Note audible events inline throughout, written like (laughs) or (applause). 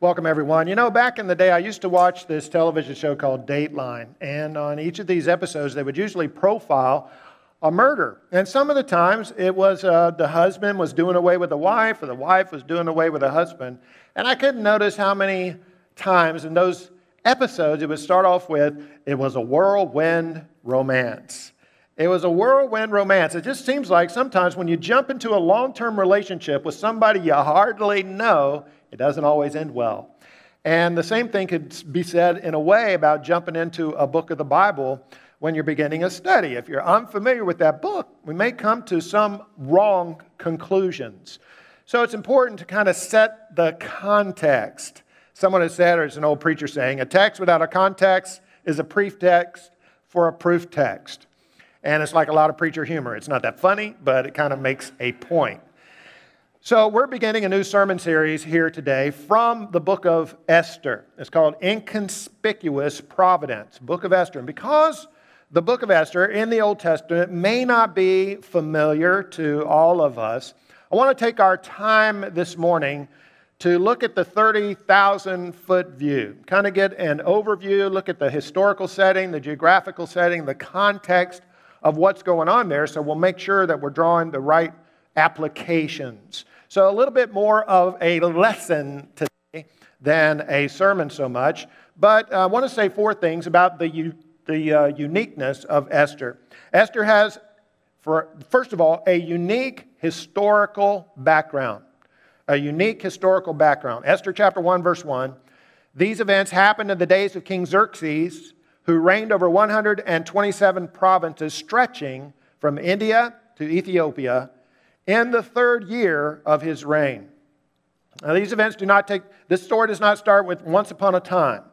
Welcome, everyone. You know, back in the day, I used to watch this television show called Dateline, and on each of these episodes, they would usually profile a murder. And some of the times, it was uh, the husband was doing away with the wife, or the wife was doing away with the husband. And I couldn't notice how many times in those episodes it would start off with, it was a whirlwind romance. It was a whirlwind romance. It just seems like sometimes when you jump into a long term relationship with somebody you hardly know, it doesn't always end well. And the same thing could be said in a way about jumping into a book of the Bible when you're beginning a study. If you're unfamiliar with that book, we may come to some wrong conclusions. So it's important to kind of set the context. Someone has said, or it's an old preacher saying, a text without a context is a pretext for a proof text. And it's like a lot of preacher humor. It's not that funny, but it kind of makes a point. So, we're beginning a new sermon series here today from the book of Esther. It's called Inconspicuous Providence, Book of Esther. And because the book of Esther in the Old Testament may not be familiar to all of us, I want to take our time this morning to look at the 30,000 foot view, kind of get an overview, look at the historical setting, the geographical setting, the context of what's going on there, so we'll make sure that we're drawing the right applications. So, a little bit more of a lesson today than a sermon so much, but I want to say four things about the, the uh, uniqueness of Esther. Esther has, for, first of all, a unique historical background. A unique historical background. Esther chapter 1, verse 1. These events happened in the days of King Xerxes, who reigned over 127 provinces stretching from India to Ethiopia in the third year of his reign. Now, these events do not take, this story does not start with once upon a time,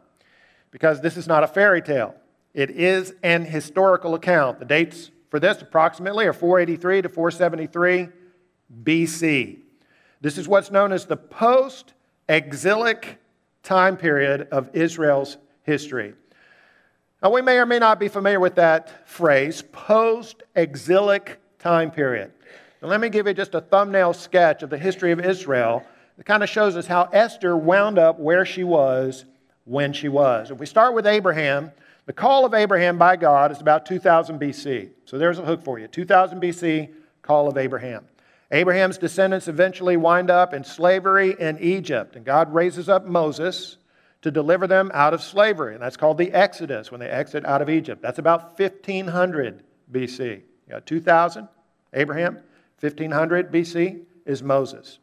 because this is not a fairy tale. It is an historical account. The dates for this approximately are 483 to 473 BC. This is what's known as the post exilic time period of Israel's history. Now, we may or may not be familiar with that phrase, post exilic time period. Let me give you just a thumbnail sketch of the history of Israel that kind of shows us how Esther wound up where she was when she was. If we start with Abraham, the call of Abraham by God is about 2000 BC. So there's a hook for you 2000 BC, call of Abraham. Abraham's descendants eventually wind up in slavery in Egypt, and God raises up Moses to deliver them out of slavery. And that's called the Exodus when they exit out of Egypt. That's about 1500 BC. You got 2000, Abraham. 1500 BC is Moses.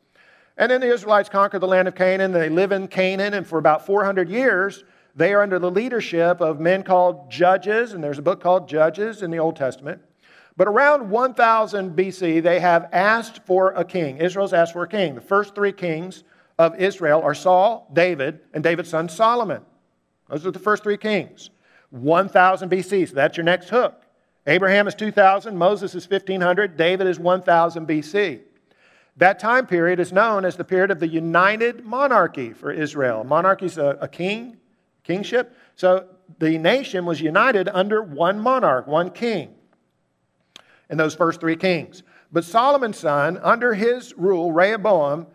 And then the Israelites conquer the land of Canaan. They live in Canaan, and for about 400 years, they are under the leadership of men called judges, and there's a book called Judges in the Old Testament. But around 1000 BC, they have asked for a king. Israel's asked for a king. The first three kings of Israel are Saul, David, and David's son Solomon. Those are the first three kings. 1000 BC, so that's your next hook. Abraham is 2000, Moses is 1500, David is 1000 BC. That time period is known as the period of the united monarchy for Israel. Monarchy is a, a king, kingship. So the nation was united under one monarch, one king, in those first three kings. But Solomon's son, under his rule, Rehoboam,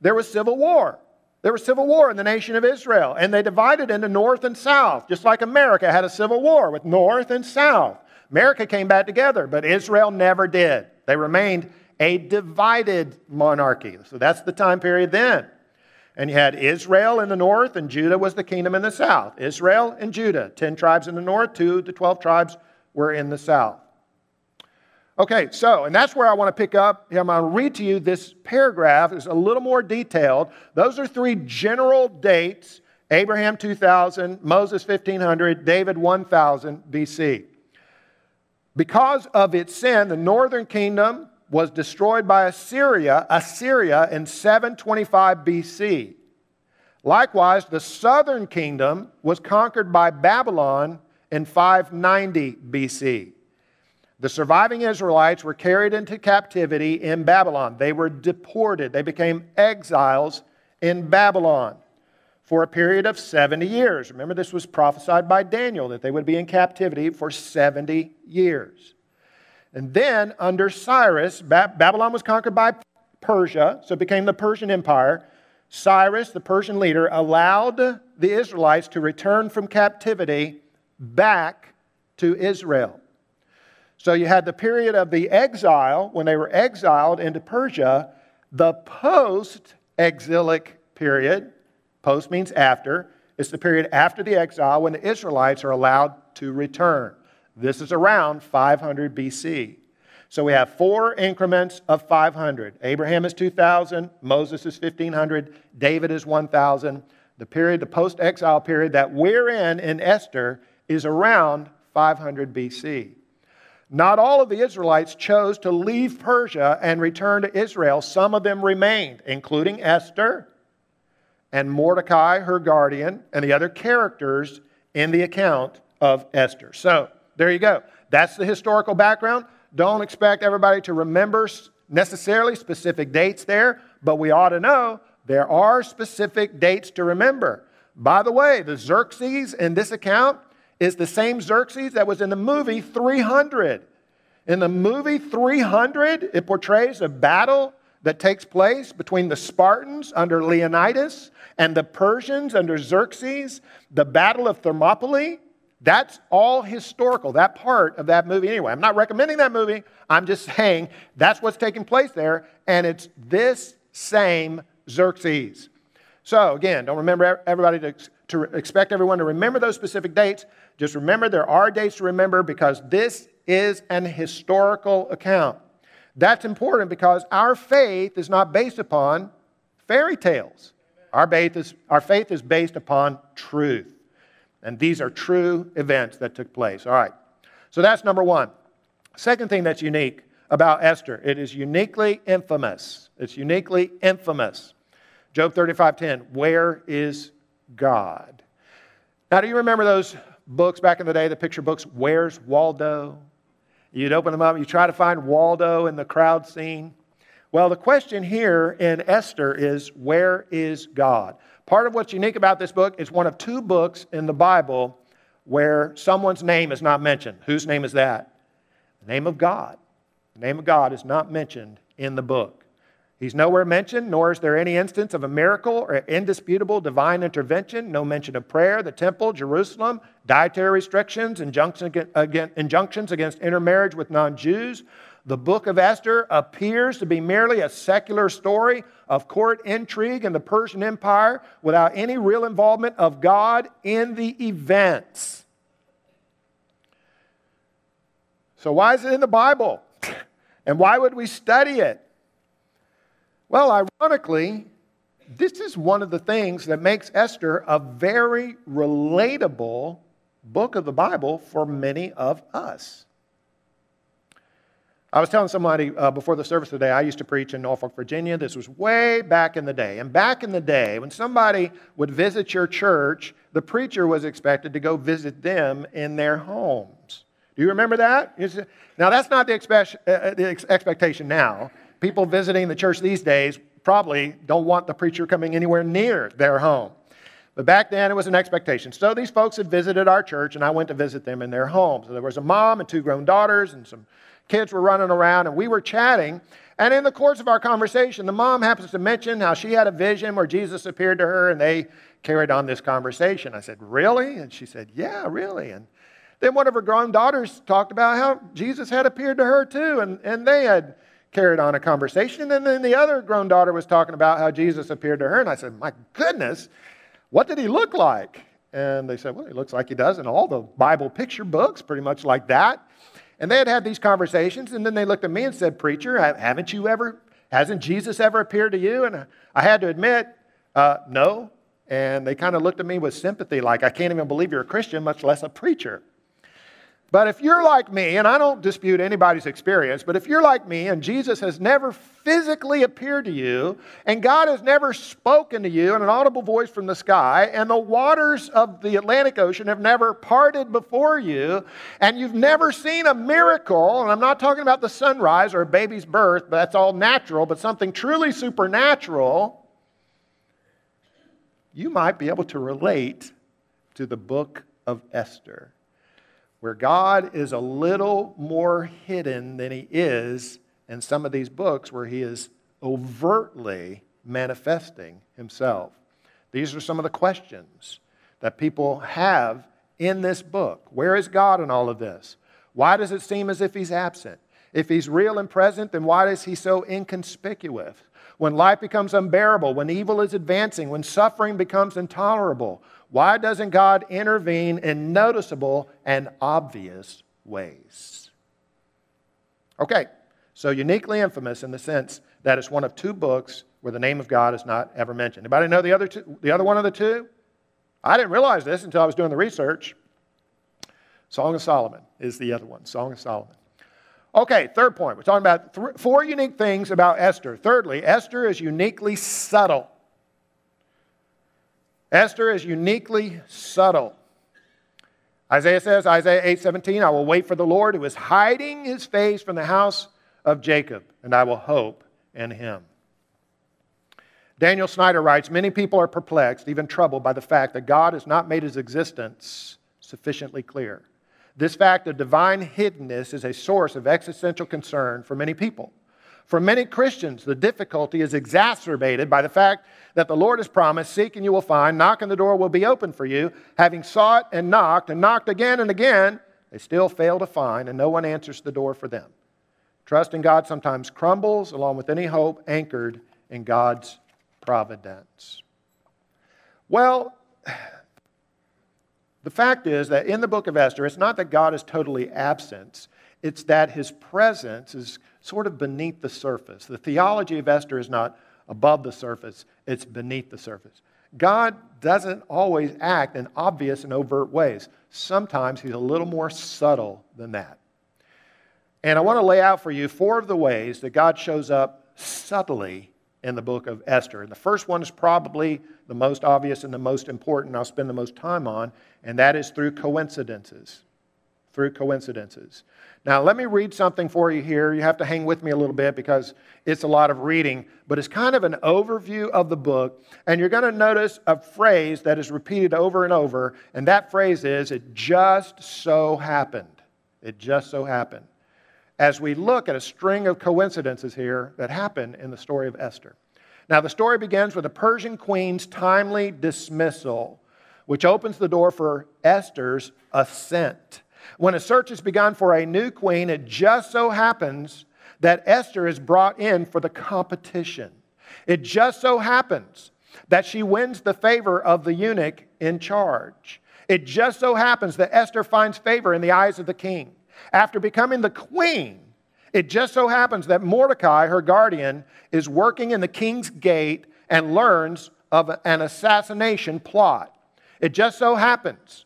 there was civil war. There was civil war in the nation of Israel, and they divided into north and south, just like America had a civil war with north and south. America came back together, but Israel never did. They remained a divided monarchy. So that's the time period then. And you had Israel in the north, and Judah was the kingdom in the south. Israel and Judah, 10 tribes in the north, two the 12 tribes were in the south. Okay, so, and that's where I want to pick up. I'm going to read to you this paragraph. It's a little more detailed. Those are three general dates Abraham 2000, Moses 1500, David 1000 BC. Because of its sin, the northern kingdom was destroyed by Assyria, Assyria in 725 BC. Likewise, the southern kingdom was conquered by Babylon in 590 BC. The surviving Israelites were carried into captivity in Babylon. They were deported. They became exiles in Babylon for a period of 70 years. Remember, this was prophesied by Daniel that they would be in captivity for 70 years. And then, under Cyrus, Babylon was conquered by Persia, so it became the Persian Empire. Cyrus, the Persian leader, allowed the Israelites to return from captivity back to Israel. So you had the period of the exile when they were exiled into Persia, the post exilic period. Post means after. It's the period after the exile when the Israelites are allowed to return. This is around 500 BC. So we have four increments of 500. Abraham is 2,000, Moses is 1,500, David is 1,000. The period, the post exile period that we're in in Esther is around 500 BC. Not all of the Israelites chose to leave Persia and return to Israel. Some of them remained, including Esther and Mordecai, her guardian, and the other characters in the account of Esther. So, there you go. That's the historical background. Don't expect everybody to remember necessarily specific dates there, but we ought to know there are specific dates to remember. By the way, the Xerxes in this account is the same Xerxes that was in the movie 300. In the movie 300, it portrays a battle that takes place between the Spartans under Leonidas and the Persians under Xerxes, the Battle of Thermopylae. That's all historical, that part of that movie anyway. I'm not recommending that movie. I'm just saying that's what's taking place there, and it's this same Xerxes. So, again, don't remember everybody to, to expect everyone to remember those specific dates. Just remember there are dates to remember because this is an historical account. That's important because our faith is not based upon fairy tales. Our faith is, our faith is based upon truth. And these are true events that took place. All right. So that's number one. Second thing that's unique about Esther, it is uniquely infamous. It's uniquely infamous. Job 35:10, where is God? Now, do you remember those books back in the day, the picture books, Where's Waldo? You'd open them up, you try to find Waldo in the crowd scene. Well, the question here in Esther is, Where is God? Part of what's unique about this book is one of two books in the Bible where someone's name is not mentioned. Whose name is that? The name of God. The name of God is not mentioned in the book. He's nowhere mentioned, nor is there any instance of a miracle or indisputable divine intervention, no mention of prayer, the temple, Jerusalem, dietary restrictions, injunctions against intermarriage with non Jews, the book of Esther appears to be merely a secular story of court intrigue in the Persian Empire without any real involvement of God in the events. So, why is it in the Bible? (laughs) And why would we study it? Well, ironically, this is one of the things that makes Esther a very relatable book of the Bible for many of us. I was telling somebody uh, before the service today, I used to preach in Norfolk, Virginia. This was way back in the day. And back in the day, when somebody would visit your church, the preacher was expected to go visit them in their homes. Do you remember that? Now, that's not the, uh, uh the expectation now. People visiting the church these days probably don't want the preacher coming anywhere near their home. But back then, it was an expectation. So these folks had visited our church, and I went to visit them in their home. So there was a mom and two grown daughters and some Kids were running around, and we were chatting. And in the course of our conversation, the mom happens to mention how she had a vision where Jesus appeared to her, and they carried on this conversation. I said, Really? And she said, Yeah, really. And then one of her grown daughters talked about how Jesus had appeared to her too, and, and they had carried on a conversation. And then the other grown daughter was talking about how Jesus appeared to her. And I said, My goodness, what did he look like? And they said, Well, he looks like he does in all the Bible picture books, pretty much like that. And they had had these conversations, and then they looked at me and said, Preacher, haven't you ever, hasn't Jesus ever appeared to you? And I had to admit, uh, no. And they kind of looked at me with sympathy, like, I can't even believe you're a Christian, much less a preacher. But if you're like me, and I don't dispute anybody's experience, but if you're like me and Jesus has never physically appeared to you, and God has never spoken to you in an audible voice from the sky, and the waters of the Atlantic Ocean have never parted before you, and you've never seen a miracle, and I'm not talking about the sunrise or a baby's birth, but that's all natural, but something truly supernatural, you might be able to relate to the book of Esther where God is a little more hidden than he is in some of these books where he is overtly manifesting himself. These are some of the questions that people have in this book. Where is God in all of this? Why does it seem as if he's absent? If he's real and present, then why is he so inconspicuous? When life becomes unbearable, when evil is advancing, when suffering becomes intolerable, why doesn't God intervene in noticeable and obvious ways? Okay, so uniquely infamous in the sense that it's one of two books where the name of God is not ever mentioned. Anybody know the other, two, the other one of the two? I didn't realize this until I was doing the research. Song of Solomon is the other one, Song of Solomon. Okay, third point. We're talking about th- four unique things about Esther. Thirdly, Esther is uniquely subtle. Esther is uniquely subtle. Isaiah says, Isaiah 8:17, I will wait for the Lord who is hiding his face from the house of Jacob, and I will hope in him. Daniel Snyder writes, Many people are perplexed, even troubled by the fact that God has not made his existence sufficiently clear. This fact of divine hiddenness is a source of existential concern for many people. For many Christians, the difficulty is exacerbated by the fact that the Lord has promised, Seek and you will find, knock and the door will be open for you. Having sought and knocked and knocked again and again, they still fail to find, and no one answers the door for them. Trust in God sometimes crumbles along with any hope anchored in God's providence. Well, the fact is that in the book of Esther, it's not that God is totally absent, it's that his presence is sort of beneath the surface. The theology of Esther is not above the surface, it's beneath the surface. God doesn't always act in obvious and overt ways. Sometimes he's a little more subtle than that. And I want to lay out for you four of the ways that God shows up subtly in the book of Esther. And the first one is probably the most obvious and the most important, I'll spend the most time on, and that is through coincidences. Through coincidences. Now, let me read something for you here. You have to hang with me a little bit because it's a lot of reading, but it's kind of an overview of the book. And you're going to notice a phrase that is repeated over and over, and that phrase is, It just so happened. It just so happened as we look at a string of coincidences here that happen in the story of Esther. Now, the story begins with the Persian queen's timely dismissal, which opens the door for Esther's ascent. When a search is begun for a new queen, it just so happens that Esther is brought in for the competition. It just so happens that she wins the favor of the eunuch in charge. It just so happens that Esther finds favor in the eyes of the king. After becoming the queen, it just so happens that Mordecai, her guardian, is working in the king's gate and learns of an assassination plot. It just so happens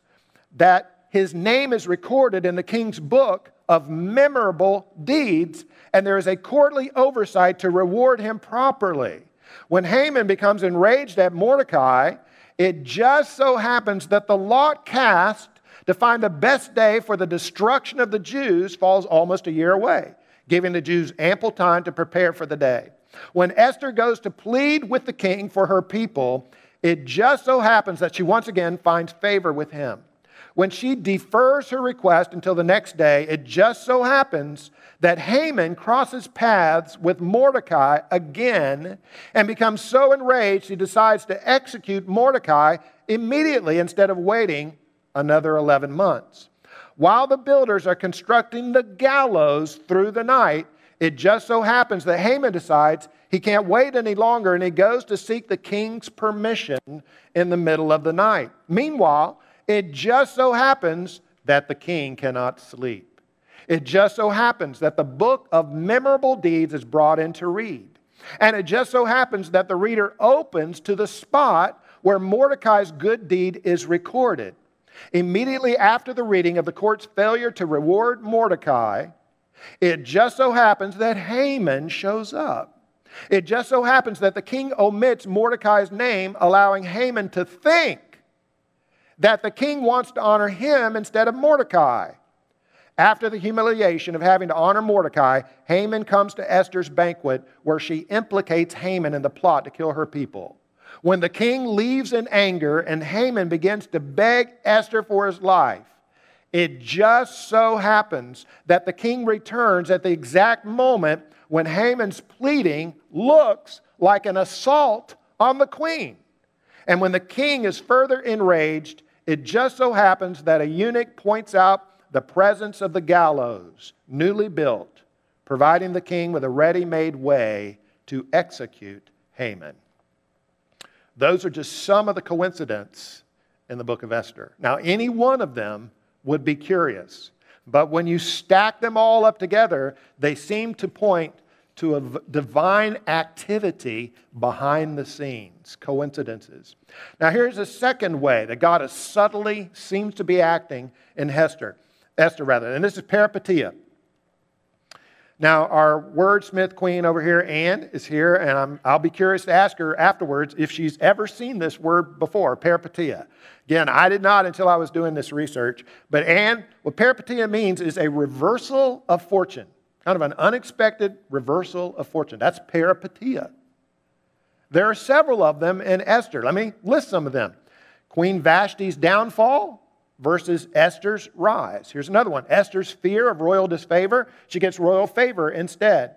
that his name is recorded in the king's book of memorable deeds, and there is a courtly oversight to reward him properly. When Haman becomes enraged at Mordecai, it just so happens that the lot cast to find the best day for the destruction of the Jews falls almost a year away, giving the Jews ample time to prepare for the day. When Esther goes to plead with the king for her people, it just so happens that she once again finds favor with him. When she defers her request until the next day, it just so happens that Haman crosses paths with Mordecai again and becomes so enraged he decides to execute Mordecai immediately instead of waiting another 11 months. While the builders are constructing the gallows through the night, it just so happens that Haman decides he can't wait any longer and he goes to seek the king's permission in the middle of the night. Meanwhile, it just so happens that the king cannot sleep. It just so happens that the book of memorable deeds is brought in to read. And it just so happens that the reader opens to the spot where Mordecai's good deed is recorded. Immediately after the reading of the court's failure to reward Mordecai, it just so happens that Haman shows up. It just so happens that the king omits Mordecai's name, allowing Haman to think that the king wants to honor him instead of Mordecai. After the humiliation of having to honor Mordecai, Haman comes to Esther's banquet where she implicates Haman in the plot to kill her people. When the king leaves in anger and Haman begins to beg Esther for his life, it just so happens that the king returns at the exact moment when Haman's pleading looks like an assault on the queen. And when the king is further enraged, it just so happens that a eunuch points out the presence of the gallows, newly built, providing the king with a ready made way to execute Haman. Those are just some of the coincidences in the book of Esther. Now, any one of them would be curious, but when you stack them all up together, they seem to point to a divine activity behind the scenes, coincidences. Now, here's a second way that God is subtly seems to be acting in Esther, Esther rather, and this is peripeteia. Now, our wordsmith queen over here, Anne, is here, and i will be curious to ask her afterwards if she's ever seen this word before, peripeteia. Again, I did not until I was doing this research. But Anne, what peripeteia means is a reversal of fortune, kind of an unexpected reversal of fortune. That's peripeteia. There are several of them in Esther. Let me list some of them. Queen Vashti's downfall, versus Esther's rise. Here's another one Esther's fear of royal disfavor. She gets royal favor instead.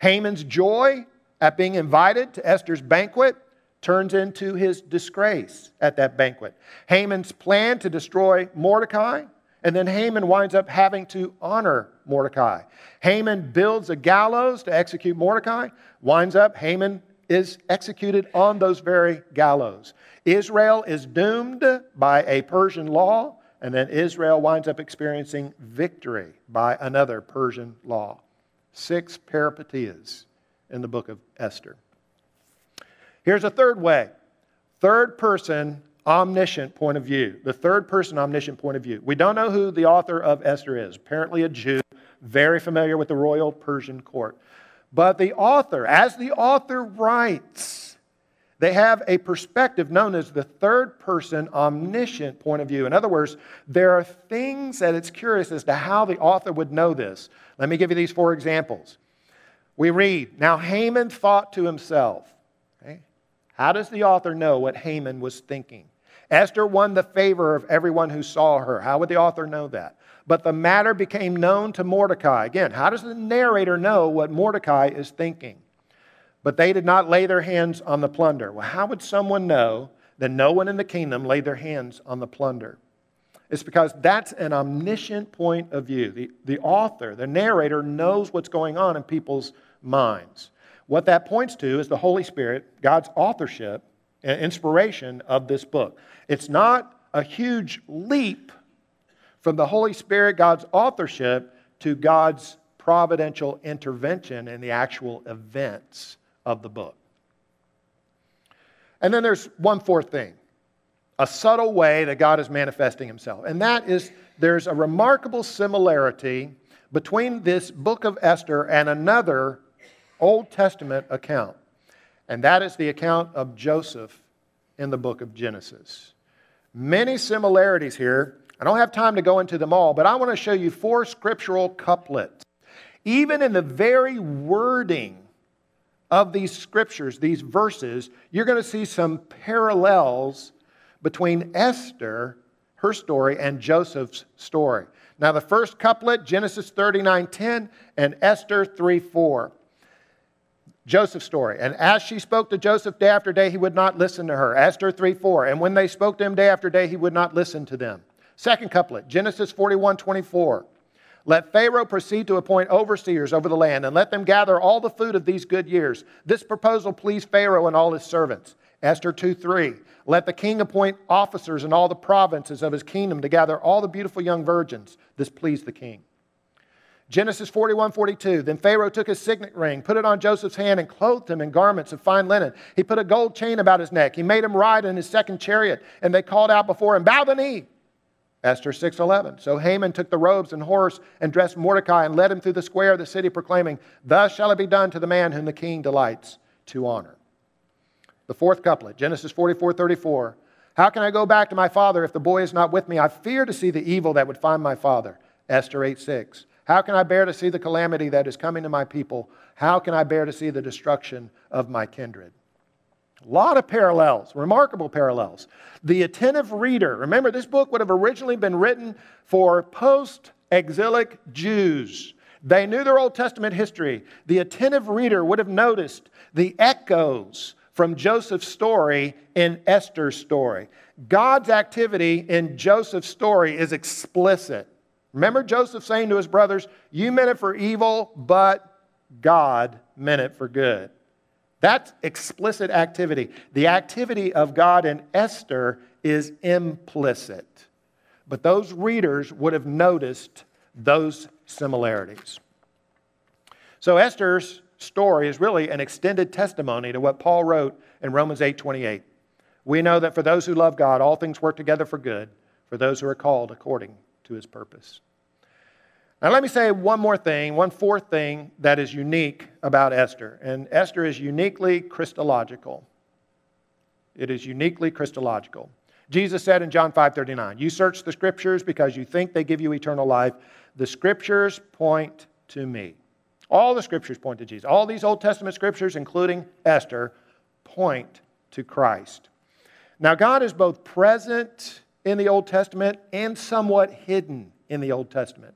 Haman's joy at being invited to Esther's banquet turns into his disgrace at that banquet. Haman's plan to destroy Mordecai, and then Haman winds up having to honor Mordecai. Haman builds a gallows to execute Mordecai, winds up, Haman is executed on those very gallows. Israel is doomed by a Persian law, and then Israel winds up experiencing victory by another Persian law. Six peripeteias in the book of Esther. Here's a third way third person omniscient point of view. The third person omniscient point of view. We don't know who the author of Esther is, apparently a Jew, very familiar with the royal Persian court. But the author, as the author writes, they have a perspective known as the third person omniscient point of view. In other words, there are things that it's curious as to how the author would know this. Let me give you these four examples. We read, Now Haman thought to himself. Okay? How does the author know what Haman was thinking? Esther won the favor of everyone who saw her. How would the author know that? But the matter became known to Mordecai. Again, how does the narrator know what Mordecai is thinking? But they did not lay their hands on the plunder. Well, how would someone know that no one in the kingdom laid their hands on the plunder? It's because that's an omniscient point of view. The, the author, the narrator, knows what's going on in people's minds. What that points to is the Holy Spirit, God's authorship and inspiration of this book. It's not a huge leap from the Holy Spirit, God's authorship, to God's providential intervention in the actual events of the book. And then there's one fourth thing a subtle way that God is manifesting himself. And that is there's a remarkable similarity between this book of Esther and another Old Testament account. And that is the account of Joseph in the book of Genesis. Many similarities here. I don't have time to go into them all, but I want to show you four scriptural couplets. Even in the very wording of these scriptures, these verses, you're going to see some parallels between Esther, her story, and Joseph's story. Now, the first couplet, Genesis 39 10, and Esther 3 4. Joseph's story. And as she spoke to Joseph day after day, he would not listen to her. Esther 3 4. And when they spoke to him day after day, he would not listen to them. Second couplet, Genesis 41 24. Let Pharaoh proceed to appoint overseers over the land, and let them gather all the food of these good years. This proposal pleased Pharaoh and all his servants. Esther 2 3. Let the king appoint officers in all the provinces of his kingdom to gather all the beautiful young virgins. This pleased the king. Genesis 41 42. Then Pharaoh took his signet ring, put it on Joseph's hand, and clothed him in garments of fine linen. He put a gold chain about his neck. He made him ride in his second chariot, and they called out before him, Bow the knee. Esther 6:11. So Haman took the robes and horse and dressed Mordecai and led him through the square of the city proclaiming, "Thus shall it be done to the man whom the king delights to honor." The fourth couplet, Genesis 44:34. How can I go back to my father if the boy is not with me? I fear to see the evil that would find my father. Esther 8:6. How can I bear to see the calamity that is coming to my people? How can I bear to see the destruction of my kindred? A lot of parallels, remarkable parallels. The attentive reader, remember, this book would have originally been written for post exilic Jews. They knew their Old Testament history. The attentive reader would have noticed the echoes from Joseph's story in Esther's story. God's activity in Joseph's story is explicit. Remember Joseph saying to his brothers, You meant it for evil, but God meant it for good. That's explicit activity. The activity of God in Esther is implicit. But those readers would have noticed those similarities. So Esther's story is really an extended testimony to what Paul wrote in Romans 8:28. We know that for those who love God, all things work together for good, for those who are called according to his purpose. Now, let me say one more thing, one fourth thing that is unique about Esther. And Esther is uniquely Christological. It is uniquely Christological. Jesus said in John 5:39, "You search the scriptures because you think they give you eternal life. The scriptures point to me." All the scriptures point to Jesus. All these Old Testament scriptures, including Esther, point to Christ. Now, God is both present in the Old Testament and somewhat hidden in the Old Testament.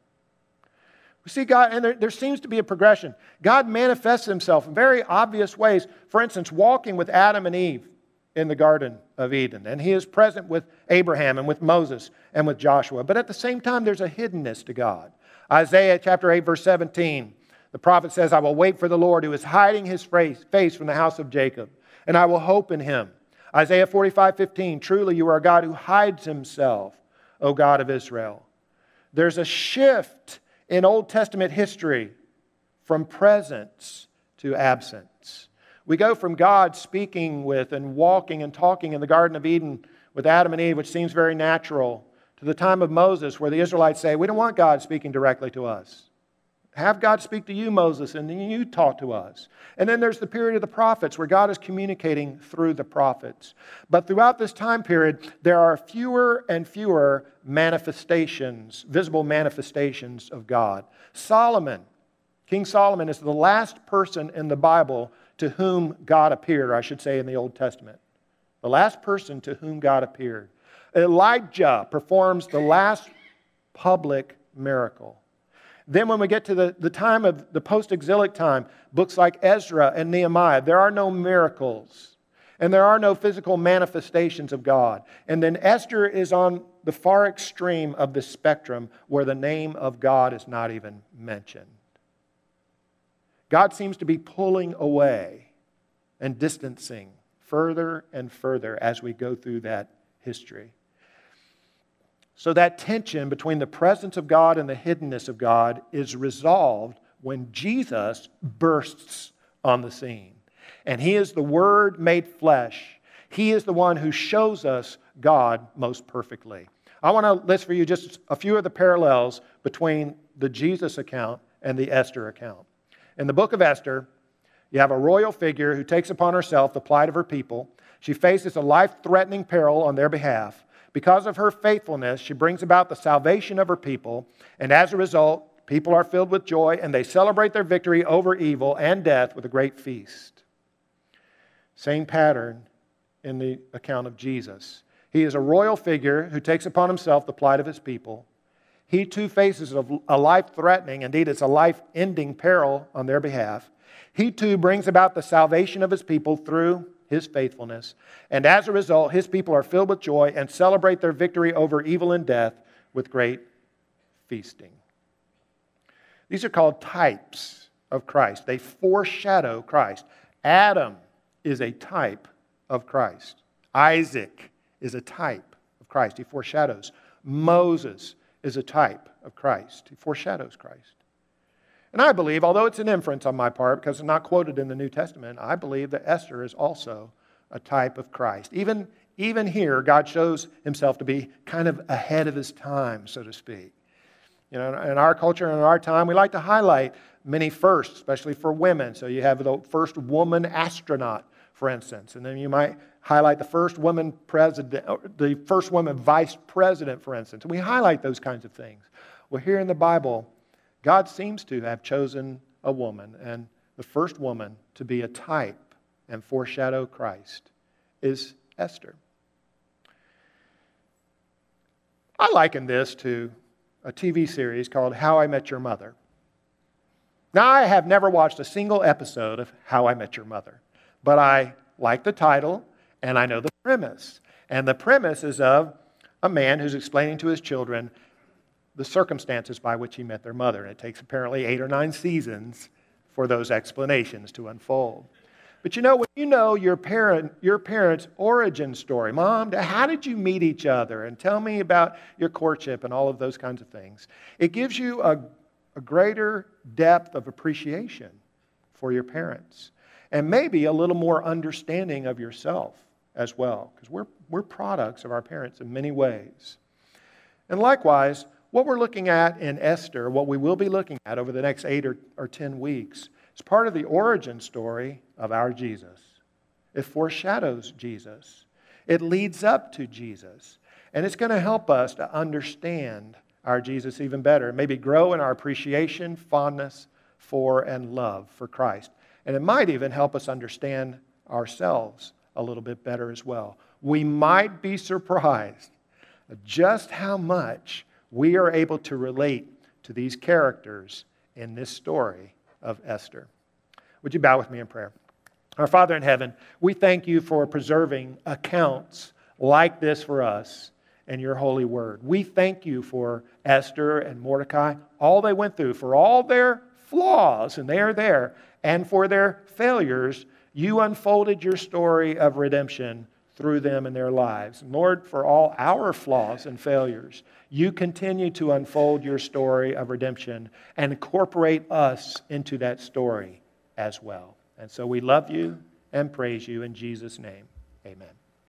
We see God, and there, there, seems to be a progression. God manifests himself in very obvious ways. For instance, walking with Adam and Eve in the Garden of Eden. And he is present with Abraham and with Moses and with Joshua. But at the same time, there's a hiddenness to God. Isaiah chapter 8, verse 17, the prophet says, I will wait for the Lord who is hiding his face from the house of Jacob, and I will hope in him. Isaiah 45, 15, truly you are a God who hides himself, O God of Israel. There's a shift in Old Testament history from presence to absence. We go from God speaking with and walking and talking in the Garden of Eden with Adam and Eve, which seems very natural, to the time of Moses, where the Israelites say, We don't want God speaking directly to us. Have God speak to you, Moses, and then you talk to us. And then there's the period of the prophets where God is communicating through the prophets. But throughout this time period, there are fewer and fewer manifestations, visible manifestations of God. Solomon, King Solomon, is the last person in the Bible to whom God appeared, I should say in the Old Testament. The last person to whom God appeared. Elijah performs the last public miracle. Then, when we get to the, the time of the post exilic time, books like Ezra and Nehemiah, there are no miracles and there are no physical manifestations of God. And then Esther is on the far extreme of the spectrum where the name of God is not even mentioned. God seems to be pulling away and distancing further and further as we go through that history. So, that tension between the presence of God and the hiddenness of God is resolved when Jesus bursts on the scene. And He is the Word made flesh. He is the one who shows us God most perfectly. I want to list for you just a few of the parallels between the Jesus account and the Esther account. In the book of Esther, you have a royal figure who takes upon herself the plight of her people. She faces a life threatening peril on their behalf. Because of her faithfulness, she brings about the salvation of her people, and as a result, people are filled with joy and they celebrate their victory over evil and death with a great feast. Same pattern in the account of Jesus. He is a royal figure who takes upon himself the plight of his people. He too faces a life threatening, indeed, it's a life ending peril on their behalf. He too brings about the salvation of his people through his faithfulness. And as a result, his people are filled with joy and celebrate their victory over evil and death with great feasting. These are called types of Christ, they foreshadow Christ. Adam is a type of Christ, Isaac is a type of Christ. He foreshadows. Moses is a type of Christ, he foreshadows Christ. And I believe, although it's an inference on my part because it's not quoted in the New Testament, I believe that Esther is also a type of Christ. Even, even here, God shows himself to be kind of ahead of his time, so to speak. You know, in our culture and in our time, we like to highlight many firsts, especially for women. So you have the first woman astronaut, for instance, and then you might highlight the first woman president, the first woman vice president, for instance. We highlight those kinds of things. Well, here in the Bible, God seems to have chosen a woman, and the first woman to be a type and foreshadow Christ is Esther. I liken this to a TV series called How I Met Your Mother. Now, I have never watched a single episode of How I Met Your Mother, but I like the title and I know the premise. And the premise is of a man who's explaining to his children the circumstances by which he met their mother. And it takes apparently eight or nine seasons for those explanations to unfold. But you know, when you know your, parent, your parents' origin story, mom, how did you meet each other? And tell me about your courtship and all of those kinds of things. It gives you a, a greater depth of appreciation for your parents and maybe a little more understanding of yourself as well, because we're, we're products of our parents in many ways. And likewise, what we're looking at in Esther, what we will be looking at over the next eight or, or 10 weeks, is part of the origin story of our Jesus. It foreshadows Jesus, it leads up to Jesus, and it's going to help us to understand our Jesus even better, maybe grow in our appreciation, fondness for, and love for Christ. And it might even help us understand ourselves a little bit better as well. We might be surprised just how much we are able to relate to these characters in this story of Esther. Would you bow with me in prayer? Our Father in heaven, we thank you for preserving accounts like this for us and your holy word. We thank you for Esther and Mordecai, all they went through, for all their flaws, and they are there, and for their failures. You unfolded your story of redemption through them in their lives. Lord, for all our flaws and failures, you continue to unfold your story of redemption and incorporate us into that story as well. And so we love you and praise you in Jesus' name. Amen.